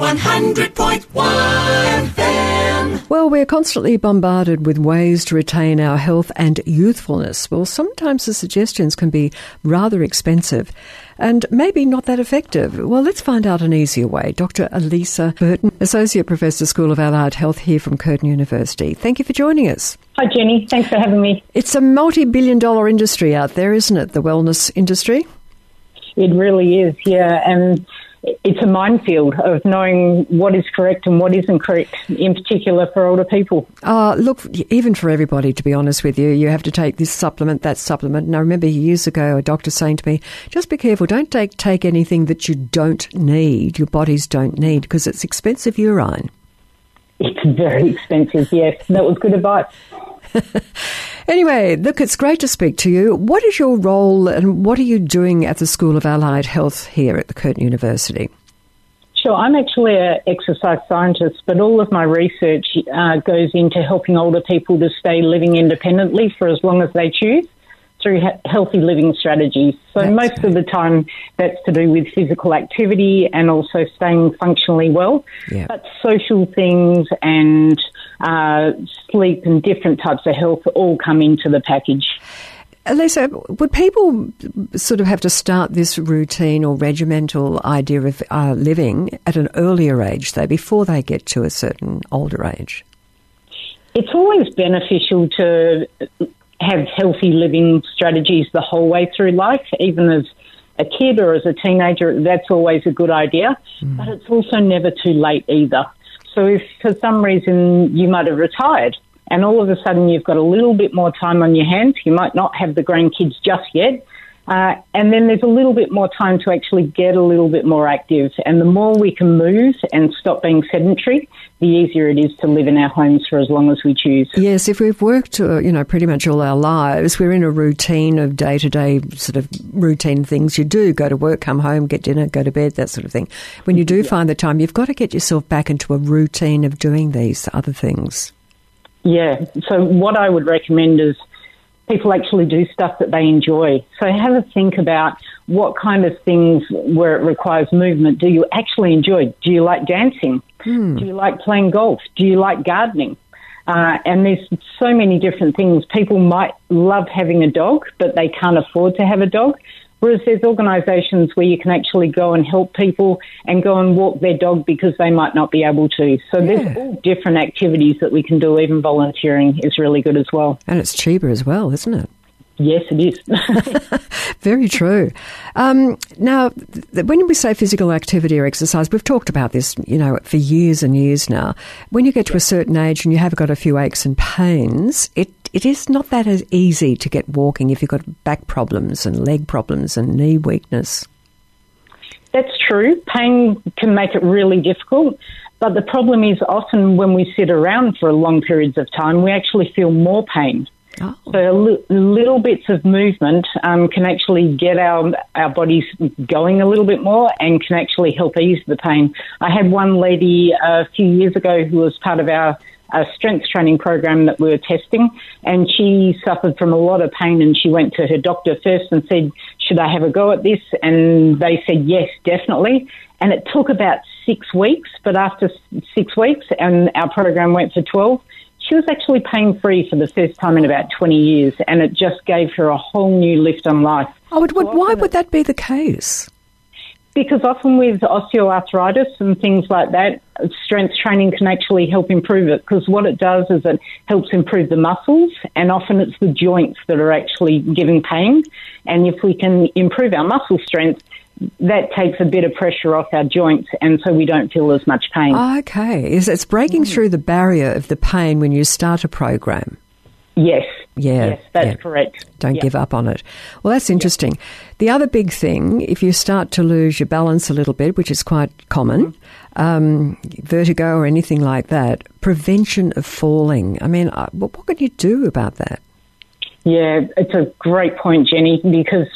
100.1 FM. Well, we're constantly bombarded with ways to retain our health and youthfulness. Well, sometimes the suggestions can be rather expensive and maybe not that effective. Well, let's find out an easier way. Dr. Elissa Burton, Associate Professor, School of Allied Health here from Curtin University. Thank you for joining us. Hi, Jenny. Thanks for having me. It's a multi billion dollar industry out there, isn't it? The wellness industry? It really is, yeah. And it's a minefield of knowing what is correct and what isn't correct, in particular for older people. Uh, look, even for everybody, to be honest with you, you have to take this supplement, that supplement. And I remember years ago a doctor saying to me, just be careful, don't take, take anything that you don't need, your bodies don't need, because it's expensive urine. It's very expensive, yes. That was good advice. Anyway, look, it's great to speak to you. What is your role and what are you doing at the School of Allied Health here at the Curtin University? Sure, I'm actually an exercise scientist, but all of my research uh, goes into helping older people to stay living independently for as long as they choose through healthy living strategies. So that's most of the time that's to do with physical activity and also staying functionally well. Yeah. But social things and uh, sleep and different types of health all come into the package. Elissa, would people sort of have to start this routine or regimental idea of uh, living at an earlier age, though, before they get to a certain older age? It's always beneficial to have healthy living strategies the whole way through life, even as a kid or as a teenager, that's always a good idea. Mm. But it's also never too late either. So if for some reason you might have retired and all of a sudden you've got a little bit more time on your hands, you might not have the grandkids just yet, uh, and then there's a little bit more time to actually get a little bit more active. And the more we can move and stop being sedentary, the easier it is to live in our homes for as long as we choose. Yes, if we've worked, uh, you know, pretty much all our lives, we're in a routine of day to day sort of routine things you do go to work, come home, get dinner, go to bed, that sort of thing. When you do yeah. find the time, you've got to get yourself back into a routine of doing these other things. Yeah, so what I would recommend is people actually do stuff that they enjoy. So have a think about what kind of things where it requires movement do you actually enjoy? Do you like dancing? Hmm. Do you like playing golf? Do you like gardening? Uh, and there's so many different things. People might love having a dog, but they can't afford to have a dog. Whereas there's organisations where you can actually go and help people and go and walk their dog because they might not be able to. So yeah. there's all different activities that we can do. Even volunteering is really good as well. And it's cheaper as well, isn't it? Yes, it is. Very true. Um, now, th- when we say physical activity or exercise, we've talked about this, you know, for years and years now. When you get to a certain age and you have got a few aches and pains, it it is not that as easy to get walking if you've got back problems and leg problems and knee weakness. That's true. Pain can make it really difficult. But the problem is often when we sit around for long periods of time, we actually feel more pain. Oh. So little bits of movement um, can actually get our our bodies going a little bit more and can actually help ease the pain. I had one lady a few years ago who was part of our strength training program that we were testing, and she suffered from a lot of pain. And she went to her doctor first and said, "Should I have a go at this?" And they said, "Yes, definitely." And it took about six weeks, but after six weeks, and our program went for twelve, she was actually pain free for the first time in about 20 years, and it just gave her a whole new lift on life. Oh, would, why would that be the case? Because often with osteoarthritis and things like that, strength training can actually help improve it. Because what it does is it helps improve the muscles, and often it's the joints that are actually giving pain. And if we can improve our muscle strength, that takes a bit of pressure off our joints, and so we don't feel as much pain. Okay, it's breaking mm. through the barrier of the pain when you start a program. Yes. Yeah. Yes, that's yeah. correct. Don't give up on it. Well, that's interesting. The other big thing, if you start to lose your balance a little bit, which is quite common, um, vertigo or anything like that, prevention of falling. I mean, uh, what, what can you do about that? Yeah, it's a great point, Jenny, because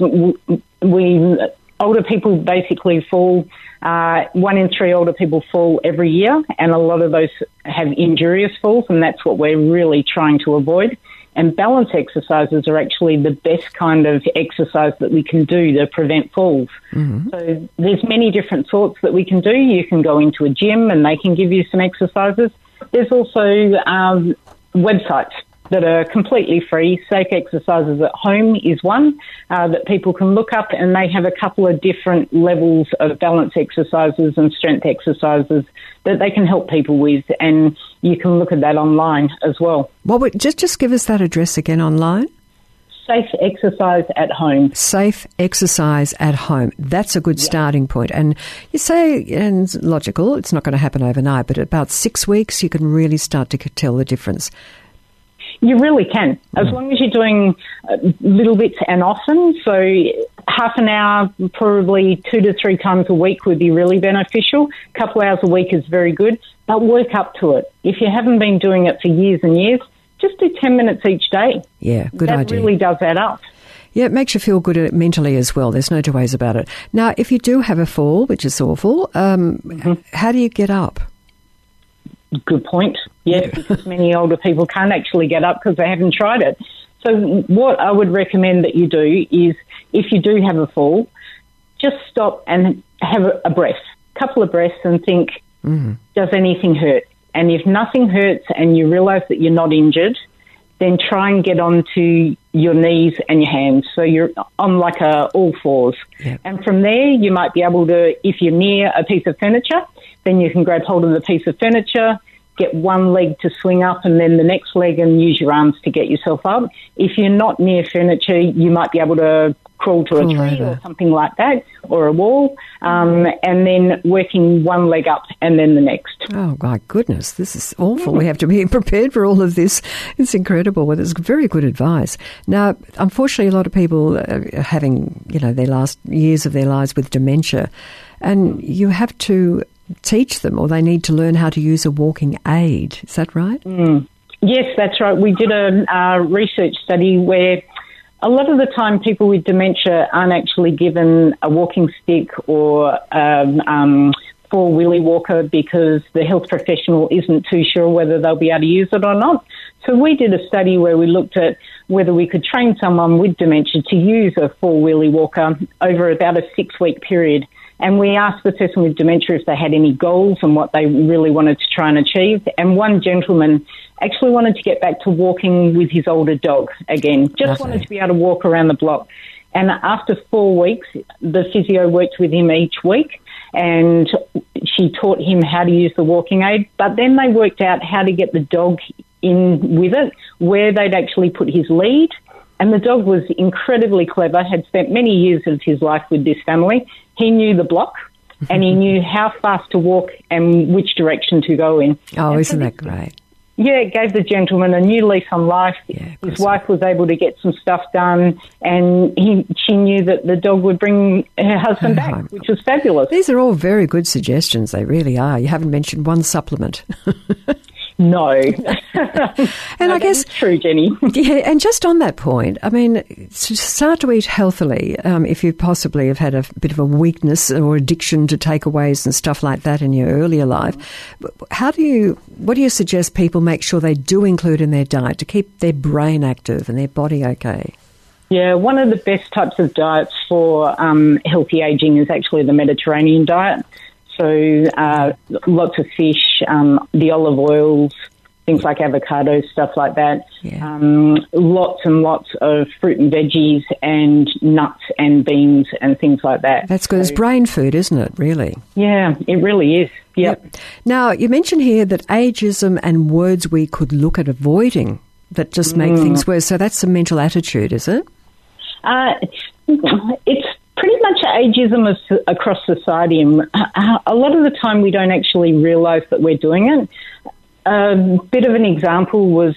we older people basically fall. Uh, one in three older people fall every year, and a lot of those have injurious falls, and that's what we're really trying to avoid. And balance exercises are actually the best kind of exercise that we can do to prevent falls. Mm-hmm. So there's many different sorts that we can do. You can go into a gym and they can give you some exercises. There's also um, websites that are completely free. Safe Exercises at Home is one uh, that people can look up, and they have a couple of different levels of balance exercises and strength exercises that they can help people with, and you can look at that online as well. Well, just just give us that address again online. Safe exercise at home. Safe exercise at home. That's a good yep. starting point. And you say, and logical, it's not going to happen overnight, but about six weeks, you can really start to tell the difference. You really can, as long as you're doing uh, little bits and often. So, half an hour, probably two to three times a week would be really beneficial. A couple hours a week is very good, but work up to it. If you haven't been doing it for years and years, just do 10 minutes each day. Yeah, good that idea. That really does add up. Yeah, it makes you feel good mentally as well. There's no two ways about it. Now, if you do have a fall, which is awful, um, mm-hmm. how do you get up? Good point. Yes, because many older people can't actually get up because they haven't tried it. So, what I would recommend that you do is if you do have a fall, just stop and have a, breath, a couple of breaths, and think, mm-hmm. does anything hurt? And if nothing hurts and you realize that you're not injured, then try and get onto your knees and your hands. So you're on like a all fours. Yep. And from there, you might be able to, if you're near a piece of furniture, then you can grab hold of the piece of furniture, get one leg to swing up and then the next leg and use your arms to get yourself up. If you're not near furniture, you might be able to crawl to a tree or something like that or a wall um, and then working one leg up and then the next. Oh, my goodness. This is awful. We have to be prepared for all of this. It's incredible. Well, it's very good advice. Now, unfortunately, a lot of people are having, you know, their last years of their lives with dementia and you have to teach them or they need to learn how to use a walking aid. Is that right? Mm. Yes, that's right. We did a, research study where a lot of the time people with dementia aren't actually given a walking stick or um, um, four wheelie walker because the health professional isn't too sure whether they'll be able to use it or not. So we did a study where we looked at whether we could train someone with dementia to use a four wheelie walker over about a six week period. And we asked the person with dementia if they had any goals and what they really wanted to try and achieve. And one gentleman actually wanted to get back to walking with his older dog again, just wanted to be able to walk around the block. And after four weeks, the physio worked with him each week and she taught him how to use the walking aid. But then they worked out how to get the dog in with it, where they'd actually put his lead. And the dog was incredibly clever, had spent many years of his life with this family. He knew the block and he knew how fast to walk and which direction to go in. Oh, and isn't so that great? Yeah, it gave the gentleman a new lease on life. Yeah, His wife was able to get some stuff done, and he she knew that the dog would bring her husband back, which was fabulous. These are all very good suggestions. They really are. You haven't mentioned one supplement. No. and no, I guess true, Jenny. yeah, and just on that point, I mean, to start to eat healthily. Um, if you possibly have had a bit of a weakness or addiction to takeaways and stuff like that in your earlier life, how do you? What do you suggest people make sure they do include in their diet to keep their brain active and their body okay? Yeah, one of the best types of diets for um, healthy aging is actually the Mediterranean diet. So uh, lots of fish, um, the olive oils, things like avocados, stuff like that. Yeah. Um, lots and lots of fruit and veggies and nuts and beans and things like that. That's good. So, it's brain food, isn't it, really? Yeah, it really is. Yep. yep. Now, you mentioned here that ageism and words we could look at avoiding that just make mm. things worse. So that's a mental attitude, is it? Uh, it's much ageism is across society, and uh, a lot of the time we don't actually realise that we're doing it. A bit of an example was,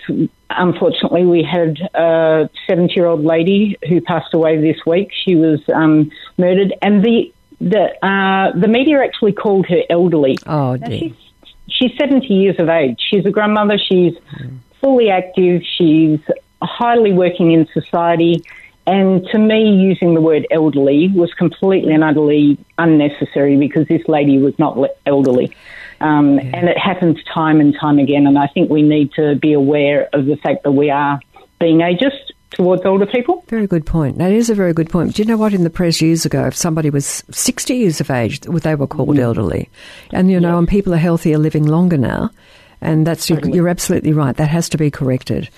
unfortunately, we had a 70 year old lady who passed away this week. She was um, murdered, and the the uh, the media actually called her elderly. Oh, dear. She's, she's 70 years of age. She's a grandmother. She's mm. fully active. She's highly working in society. And to me, using the word elderly was completely and utterly unnecessary because this lady was not elderly. Um, yeah. And it happens time and time again. And I think we need to be aware of the fact that we are being ageist towards older people. Very good point. That is a very good point. Do you know what? In the press years ago, if somebody was 60 years of age, they were called mm. elderly. And, you know, yes. and people are healthier living longer now. And that's, totally. you're absolutely right. That has to be corrected.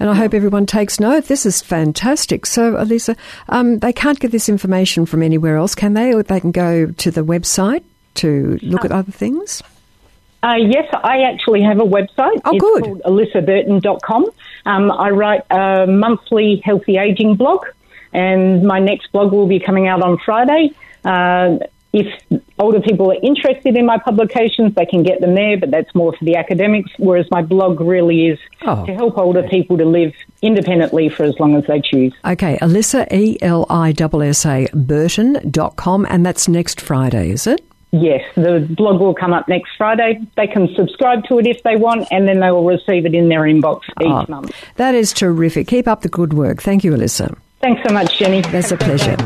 And I hope everyone takes note. This is fantastic. So, Elissa, um, they can't get this information from anywhere else, can they? Or they can go to the website to look at other things? Uh, yes, I actually have a website. Oh, it's good. called elissaburton.com. Um, I write a monthly healthy aging blog, and my next blog will be coming out on Friday. Uh, if older people are interested in my publications, they can get them there, but that's more for the academics, whereas my blog really is oh, to help older people to live independently for as long as they choose. Okay, Elissa, E L I S A, Burton.com, and that's next Friday, is it? Yes, the blog will come up next Friday. They can subscribe to it if they want, and then they will receive it in their inbox each oh, month. That is terrific. Keep up the good work. Thank you, Elissa. Thanks so much, Jenny. That's a pleasure.